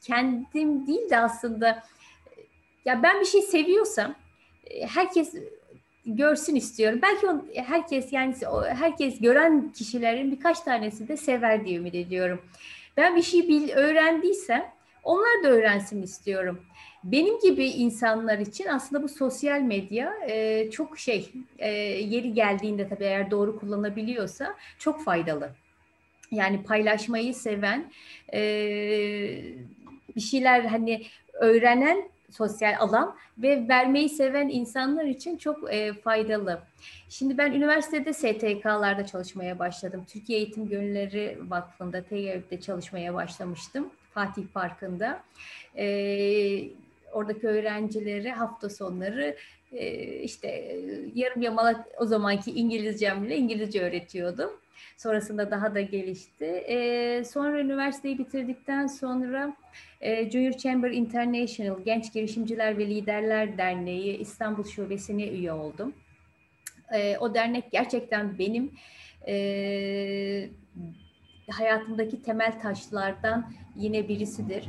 kendim değil de aslında ya ben bir şey seviyorsam e, herkes görsün istiyorum. Belki on, herkes yani herkes gören kişilerin birkaç tanesi de sever diye ümit ediyorum. Ben bir şey bil, öğrendiysem onlar da öğrensin istiyorum. Benim gibi insanlar için aslında bu sosyal medya e, çok şey e, yeri geldiğinde tabii eğer doğru kullanabiliyorsa çok faydalı. Yani paylaşmayı seven, e, bir şeyler hani öğrenen sosyal alan ve vermeyi seven insanlar için çok e, faydalı. Şimdi ben üniversitede STK'larda çalışmaya başladım. Türkiye Eğitim Gönülleri Vakfı'nda, TEGEV'de çalışmaya başlamıştım. Fatih Parkı'nda. E, oradaki öğrencilere hafta sonları e, işte yarım yamalak o zamanki İngilizcemle İngilizce öğretiyordum. Sonrasında daha da gelişti. E, sonra üniversiteyi bitirdikten sonra e, Junior Chamber International Genç Girişimciler ve Liderler Derneği İstanbul Şubesi'ne üye oldum. E, o dernek gerçekten benim e, hayatımdaki temel taşlardan yine birisidir.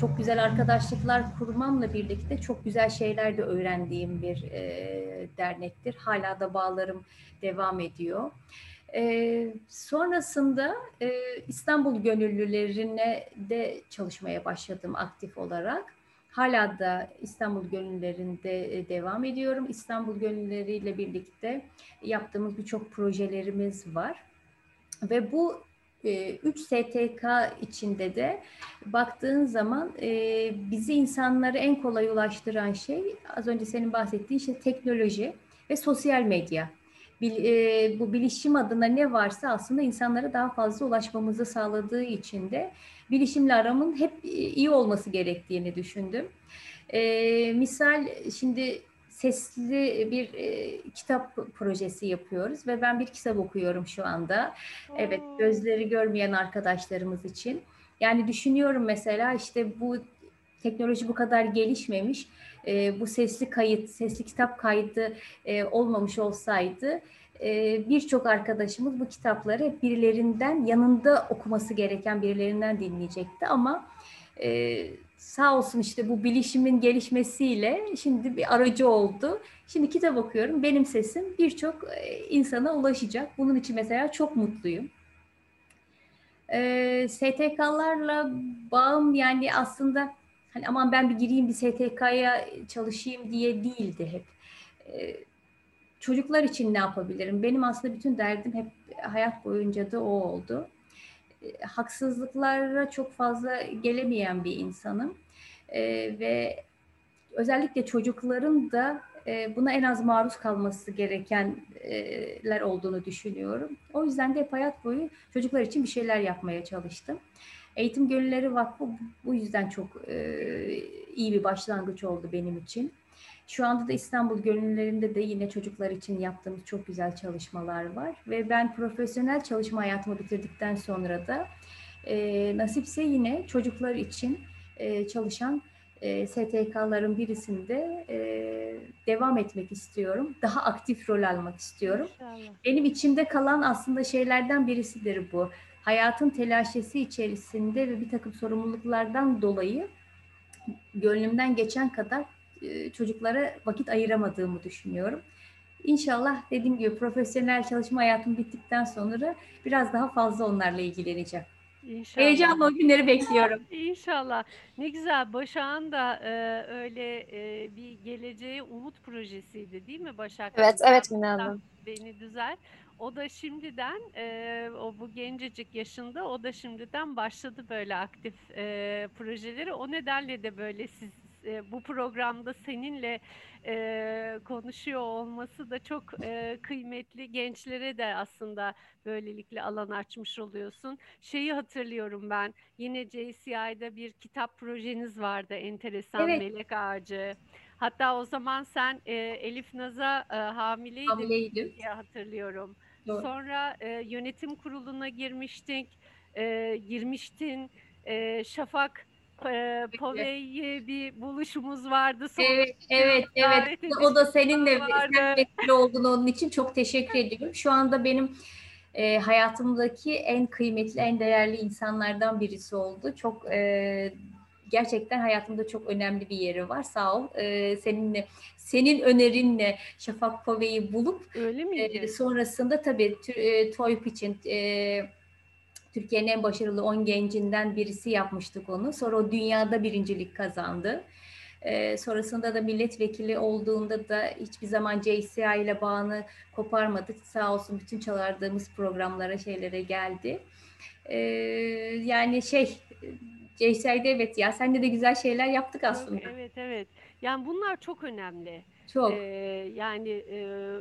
Çok güzel arkadaşlıklar kurmamla birlikte çok güzel şeyler de öğrendiğim bir e, dernektir. Hala da bağlarım devam ediyor. E, sonrasında e, İstanbul Gönüllülerine de çalışmaya başladım aktif olarak. Hala da İstanbul Gönüllülerinde e, devam ediyorum. İstanbul Gönüllüleri birlikte yaptığımız birçok projelerimiz var. Ve bu 3 e, STK içinde de baktığın zaman e, bizi insanlara en kolay ulaştıran şey az önce senin bahsettiğin şey teknoloji ve sosyal medya. Bil, e, bu bilişim adına ne varsa aslında insanlara daha fazla ulaşmamızı sağladığı için de bilişimle aramın hep iyi olması gerektiğini düşündüm. E, misal şimdi sesli bir e, kitap projesi yapıyoruz ve ben bir kitap okuyorum şu anda. Evet, gözleri görmeyen arkadaşlarımız için. Yani düşünüyorum mesela işte bu teknoloji bu kadar gelişmemiş, e, bu sesli kayıt, sesli kitap kaydı e, olmamış olsaydı e, birçok arkadaşımız bu kitapları birilerinden yanında okuması gereken birilerinden dinleyecekti ama e, sağ olsun işte bu bilişimin gelişmesiyle şimdi bir aracı oldu. Şimdi kitap okuyorum. Benim sesim birçok e, insana ulaşacak. Bunun için mesela çok mutluyum. E, STK'larla bağım yani aslında hani aman ben bir gireyim bir STK'ya çalışayım diye değildi hep. E, çocuklar için ne yapabilirim? Benim aslında bütün derdim hep hayat boyunca da o oldu. E, haksızlıklara çok fazla gelemeyen bir insanım. E, ve özellikle çocukların da e, buna en az maruz kalması gerekenler olduğunu düşünüyorum. O yüzden de hep hayat boyu çocuklar için bir şeyler yapmaya çalıştım. Eğitim Gönülleri Vakfı bu yüzden çok iyi bir başlangıç oldu benim için. Şu anda da İstanbul Gönüllülerinde de yine çocuklar için yaptığımız çok güzel çalışmalar var. Ve ben profesyonel çalışma hayatımı bitirdikten sonra da e, nasipse yine çocuklar için e, çalışan e, STK'ların birisinde e, devam etmek istiyorum. Daha aktif rol almak istiyorum. İnşallah. Benim içimde kalan aslında şeylerden birisidir bu. Hayatın telaşesi içerisinde ve bir takım sorumluluklardan dolayı gönlümden geçen kadar e, çocuklara vakit ayıramadığımı düşünüyorum. İnşallah dediğim gibi profesyonel çalışma hayatım bittikten sonra biraz daha fazla onlarla ilgileneceğim. İnşallah. Heyecanla o günleri bekliyorum. *laughs* İnşallah. Ne güzel. Başak'ın da e, öyle e, bir geleceğe umut projesiydi değil mi Başak? Evet, evet Mine Hanım. Beni düzel. O da şimdiden e, o bu gencecik yaşında o da şimdiden başladı böyle aktif e, projeleri. O nedenle de böyle siz e, bu programda seninle e, konuşuyor olması da çok e, kıymetli. Gençlere de aslında böylelikle alan açmış oluyorsun. Şeyi hatırlıyorum ben yine JCI'de bir kitap projeniz vardı enteresan evet. Melek Ağacı. Hatta o zaman sen e, Elif Naz'a e, hamileydin Hamileydim. diye hatırlıyorum. Doğru. Sonra e, yönetim kuruluna girmiştik, e, girmiştin. E, Şafak e, Povey'e bir buluşumuz vardı. Sonra evet, evet, evet. O da seninle vesile olduğunu onun için çok teşekkür ediyorum. Şu anda benim e, hayatımdaki en kıymetli, en değerli insanlardan birisi oldu. Çok e, gerçekten hayatımda çok önemli bir yeri var. Sağ ol. E, seninle senin önerinle Şafak Povey'i bulup Öyle miydi? E, sonrasında tabii e, TOYP için e, Türkiye'nin en başarılı 10 gencinden birisi yapmıştık onu. Sonra o dünyada birincilik kazandı. Ee, sonrasında da milletvekili olduğunda da hiçbir zaman JCI ile bağını koparmadık. Sağ olsun bütün çalardığımız programlara, şeylere geldi. Ee, yani şey, JCI'de evet ya, sen de güzel şeyler yaptık aslında. Evet, evet. Yani bunlar çok önemli. Çok. Ee, yani e,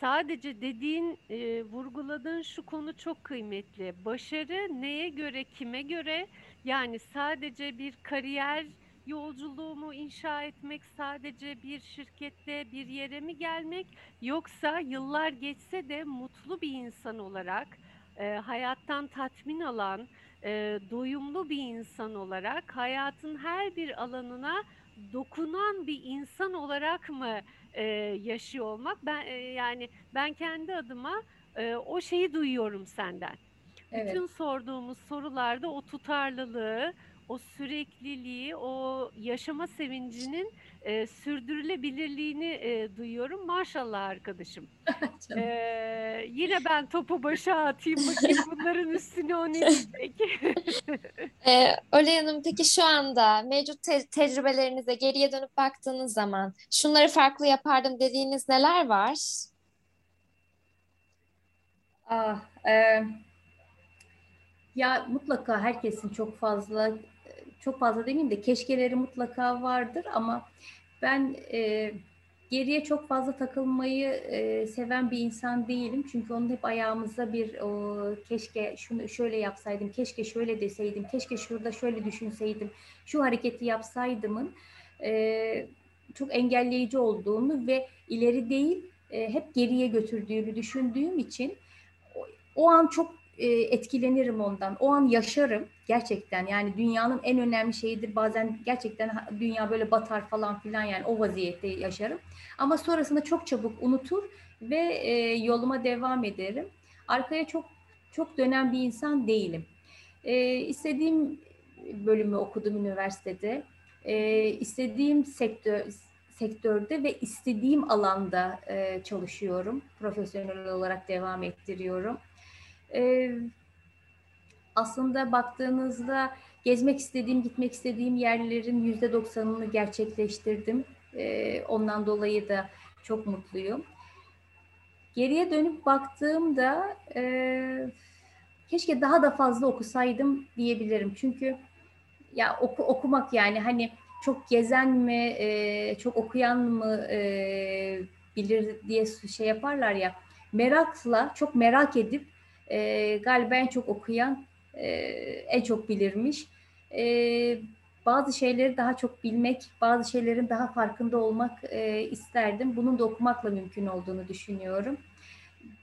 sadece dediğin, e, vurguladığın şu konu çok kıymetli. Başarı neye göre, kime göre? Yani sadece bir kariyer yolculuğumu inşa etmek, sadece bir şirkette bir yere mi gelmek? Yoksa yıllar geçse de mutlu bir insan olarak, e, hayattan tatmin alan, e, doyumlu bir insan olarak hayatın her bir alanına dokunan bir insan olarak mı e, yaşıyor olmak? Ben e, yani ben kendi adıma e, o şeyi duyuyorum senden. Evet. Bütün sorduğumuz sorularda o tutarlılığı, o sürekliliği, o yaşama sevincinin e, sürdürülebilirliğini e, duyuyorum. Maşallah arkadaşım. *laughs* e, yine ben topu başa atayım bakayım *laughs* bunların üstüne o ne diyecek. *laughs* e, Oley Hanım peki şu anda mevcut te- tecrübelerinize geriye dönüp baktığınız zaman şunları farklı yapardım dediğiniz neler var? Ah, e, ya mutlaka herkesin çok fazla çok fazla demeyeyim de keşkeleri mutlaka vardır ama ben e, geriye çok fazla takılmayı e, seven bir insan değilim. Çünkü onun hep ayağımızda bir o, keşke şunu şöyle yapsaydım, keşke şöyle deseydim, keşke şurada şöyle düşünseydim, şu hareketi yapsaydımın e, çok engelleyici olduğunu ve ileri değil e, hep geriye götürdüğünü düşündüğüm için o, o an çok e, etkilenirim ondan. O an yaşarım gerçekten. Yani dünyanın en önemli şeyidir. Bazen gerçekten dünya böyle batar falan filan yani o vaziyette yaşarım. Ama sonrasında çok çabuk unutur ve e, yoluma devam ederim. Arkaya çok çok dönen bir insan değilim. E, istediğim bölümü okudum üniversitede. E, istediğim sektör sektörde ve istediğim alanda e, çalışıyorum. Profesyonel olarak devam ettiriyorum. E, aslında baktığınızda gezmek istediğim, gitmek istediğim yerlerin yüzde doksanını gerçekleştirdim. E, ondan dolayı da çok mutluyum. Geriye dönüp baktığımda e, keşke daha da fazla okusaydım diyebilirim. Çünkü ya oku, okumak yani hani çok gezen mi, e, çok okuyan mı e, bilir diye şey yaparlar ya. Merakla, çok merak edip e, galiba en çok okuyan e, en çok bilirmiş. E, bazı şeyleri daha çok bilmek, bazı şeylerin daha farkında olmak e, isterdim. Bunun da okumakla mümkün olduğunu düşünüyorum.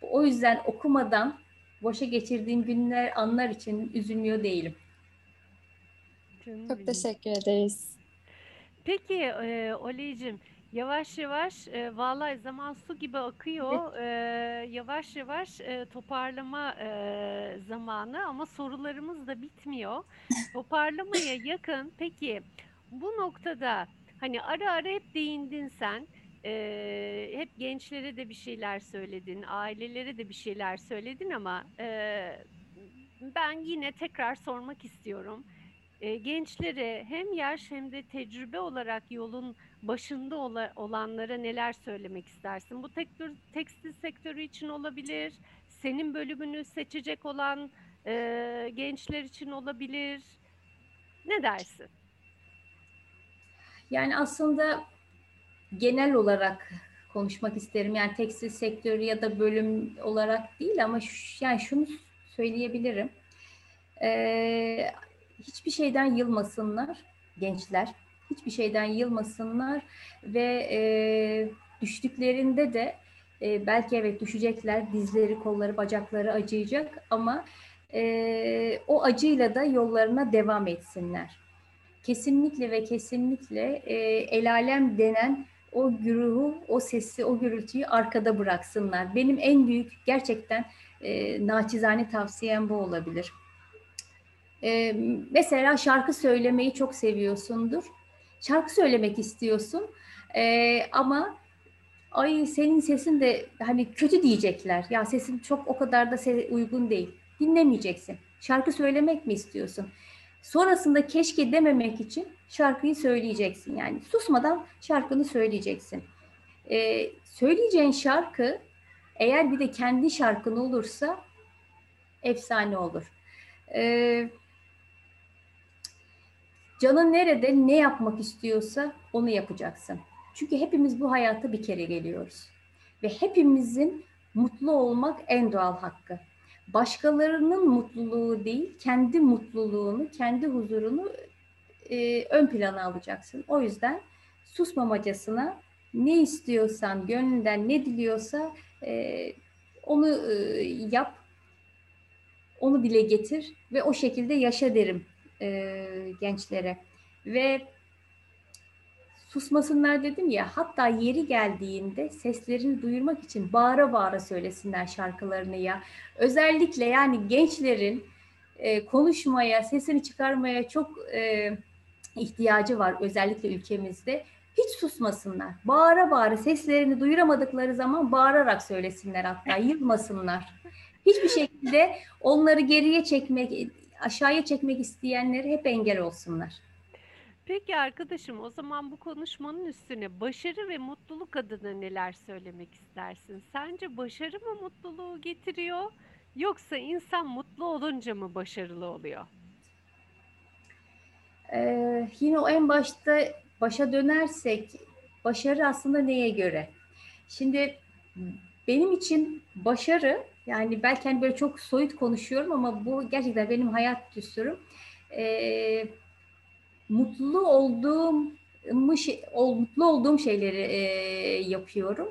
O yüzden okumadan boşa geçirdiğim günler, anlar için üzülmüyor değilim. Çok teşekkür ederiz. Peki e, Oleyciğim, Yavaş yavaş e, vallahi zaman su gibi akıyor. E, yavaş yavaş e, toparlama e, zamanı ama sorularımız da bitmiyor. *laughs* Toparlamaya yakın. Peki bu noktada hani ara ara hep değindin sen. E, hep gençlere de bir şeyler söyledin, ailelere de bir şeyler söyledin ama e, ben yine tekrar sormak istiyorum. E, gençlere hem yaş hem de tecrübe olarak yolun başında ola, olanlara neler söylemek istersin? Bu tektür, tekstil sektörü için olabilir, senin bölümünü seçecek olan e, gençler için olabilir. Ne dersin? Yani aslında genel olarak konuşmak isterim. Yani tekstil sektörü ya da bölüm olarak değil ama şu, yani şunu söyleyebilirim. Ee, hiçbir şeyden yılmasınlar gençler hiçbir şeyden yılmasınlar ve e, düştüklerinde de e, belki evet düşecekler, dizleri, kolları, bacakları acıyacak ama e, o acıyla da yollarına devam etsinler. Kesinlikle ve kesinlikle e, el alem denen o güruhu, o sesi, o gürültüyü arkada bıraksınlar. Benim en büyük gerçekten e, naçizane tavsiyem bu olabilir. E, mesela şarkı söylemeyi çok seviyorsundur şarkı söylemek istiyorsun e, ama ay senin sesin de hani kötü diyecekler. Ya sesin çok o kadar da uygun değil. Dinlemeyeceksin. Şarkı söylemek mi istiyorsun? Sonrasında keşke dememek için şarkıyı söyleyeceksin. Yani susmadan şarkını söyleyeceksin. Ee, söyleyeceğin şarkı eğer bir de kendi şarkın olursa efsane olur. Ee, Canın nerede ne yapmak istiyorsa onu yapacaksın. Çünkü hepimiz bu hayata bir kere geliyoruz. Ve hepimizin mutlu olmak en doğal hakkı. Başkalarının mutluluğu değil, kendi mutluluğunu, kendi huzurunu e, ön plana alacaksın. O yüzden susmamacasına ne istiyorsan, gönlünden ne diliyorsa e, onu e, yap, onu dile getir ve o şekilde yaşa derim e, gençlere ve susmasınlar dedim ya hatta yeri geldiğinde seslerini duyurmak için bağıra bağıra söylesinler şarkılarını ya. Özellikle yani gençlerin e, konuşmaya, sesini çıkarmaya çok e, ihtiyacı var özellikle ülkemizde. Hiç susmasınlar. Bağıra bağıra seslerini duyuramadıkları zaman bağırarak söylesinler hatta yılmasınlar. Hiçbir şekilde onları geriye çekmek, aşağıya çekmek isteyenleri hep engel olsunlar. Peki arkadaşım o zaman bu konuşmanın üstüne başarı ve mutluluk adına neler söylemek istersin? Sence başarı mı mutluluğu getiriyor yoksa insan mutlu olunca mı başarılı oluyor? Ee, yine o en başta başa dönersek başarı aslında neye göre? Şimdi benim için başarı yani belki hani böyle çok soyut konuşuyorum ama bu gerçekten benim hayat düsturum. Ee, mutlu olduğum mutlu olduğum şeyleri e, yapıyorum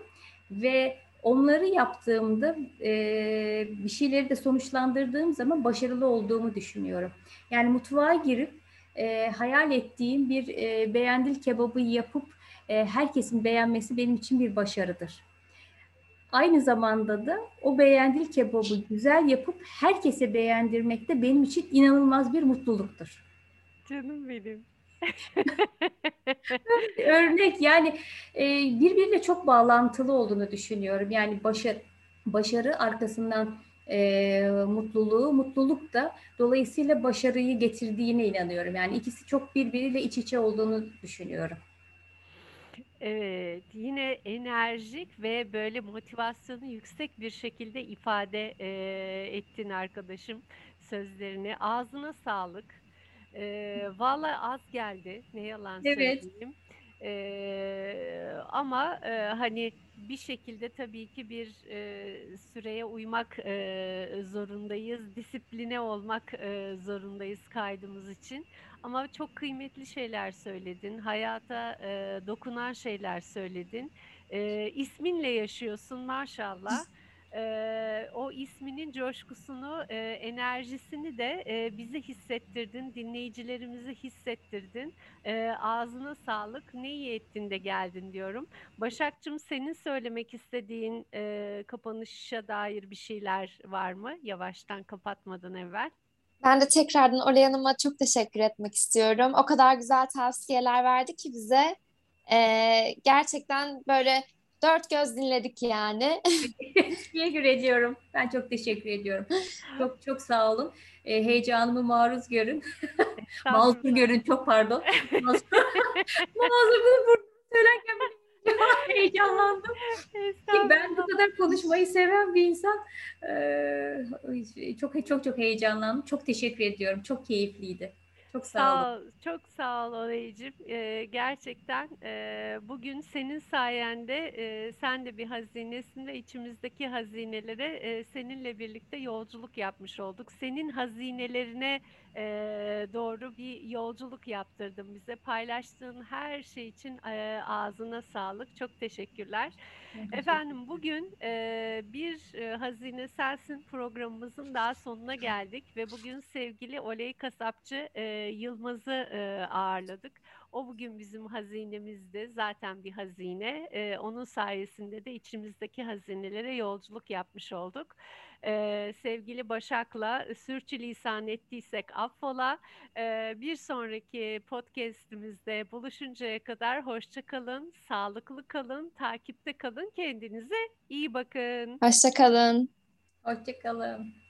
ve onları yaptığımda e, bir şeyleri de sonuçlandırdığım zaman başarılı olduğumu düşünüyorum. Yani mutfağa girip e, hayal ettiğim bir e, beğendil kebabı yapıp e, herkesin beğenmesi benim için bir başarıdır. Aynı zamanda da o beğendil kebabı güzel yapıp herkese beğendirmek de benim için inanılmaz bir mutluluktur. Canım benim. *laughs* Örnek yani e, birbiriyle çok bağlantılı olduğunu düşünüyorum. Yani başarı, başarı arkasından e, mutluluğu, mutluluk da dolayısıyla başarıyı getirdiğine inanıyorum. Yani ikisi çok birbiriyle iç içe olduğunu düşünüyorum. Evet, yine enerjik ve böyle motivasyonu yüksek bir şekilde ifade e, ettin arkadaşım sözlerini. Ağzına sağlık. E, vallahi az geldi, ne yalan Evet. söyleyeyim. E, ama e, hani bir şekilde tabii ki bir e, süreye uymak e, zorundayız, disipline olmak e, zorundayız kaydımız için. Ama çok kıymetli şeyler söyledin, hayata e, dokunan şeyler söyledin. E, isminle yaşıyorsun maşallah. E, o isminin coşkusunu, e, enerjisini de e, bize hissettirdin, dinleyicilerimizi hissettirdin. E, ağzına sağlık, ne iyi ettin de geldin diyorum. Başakçım senin söylemek istediğin e, kapanışa dair bir şeyler var mı? Yavaştan kapatmadan evvel. Ben de tekrardan Oley Hanım'a çok teşekkür etmek istiyorum. O kadar güzel tavsiyeler verdi ki bize. Ee, gerçekten böyle dört göz dinledik yani. *laughs* Teşekkür ediyorum. Ben çok teşekkür ediyorum. Çok çok sağ olun. E, heyecanımı maruz görün. Mazur görün çok pardon. *laughs* Mazur, bunu burada söylerken *laughs* heyecanlandım. Ki ben bu kadar konuşmayı seven bir insan. Ee, çok çok çok heyecanlandım. Çok teşekkür ediyorum. Çok keyifliydi. Çok sağ, sağ ol. Çok sağ ol Oraycığım. Ee, gerçekten e, bugün senin sayende e, sen de bir hazinesin ve içimizdeki hazinelere e, seninle birlikte yolculuk yapmış olduk. Senin hazinelerine e, doğru bir yolculuk yaptırdın bize. Paylaştığın her şey için e, ağzına sağlık. Çok teşekkürler. Efendim bugün e, bir e, Hazine Sensin programımızın daha sonuna geldik ve bugün sevgili Oley Kasapçı e, Yılmaz'ı e, ağırladık. O bugün bizim hazinemizdi. Zaten bir hazine. E, onun sayesinde de içimizdeki hazinelere yolculuk yapmış olduk. E, sevgili Başak'la sürçülisan ettiysek affola. E, bir sonraki podcastimizde buluşuncaya kadar hoşça kalın, sağlıklı kalın, takipte kalın. Kendinize iyi bakın. Hoşça kalın. Hoşça kalın.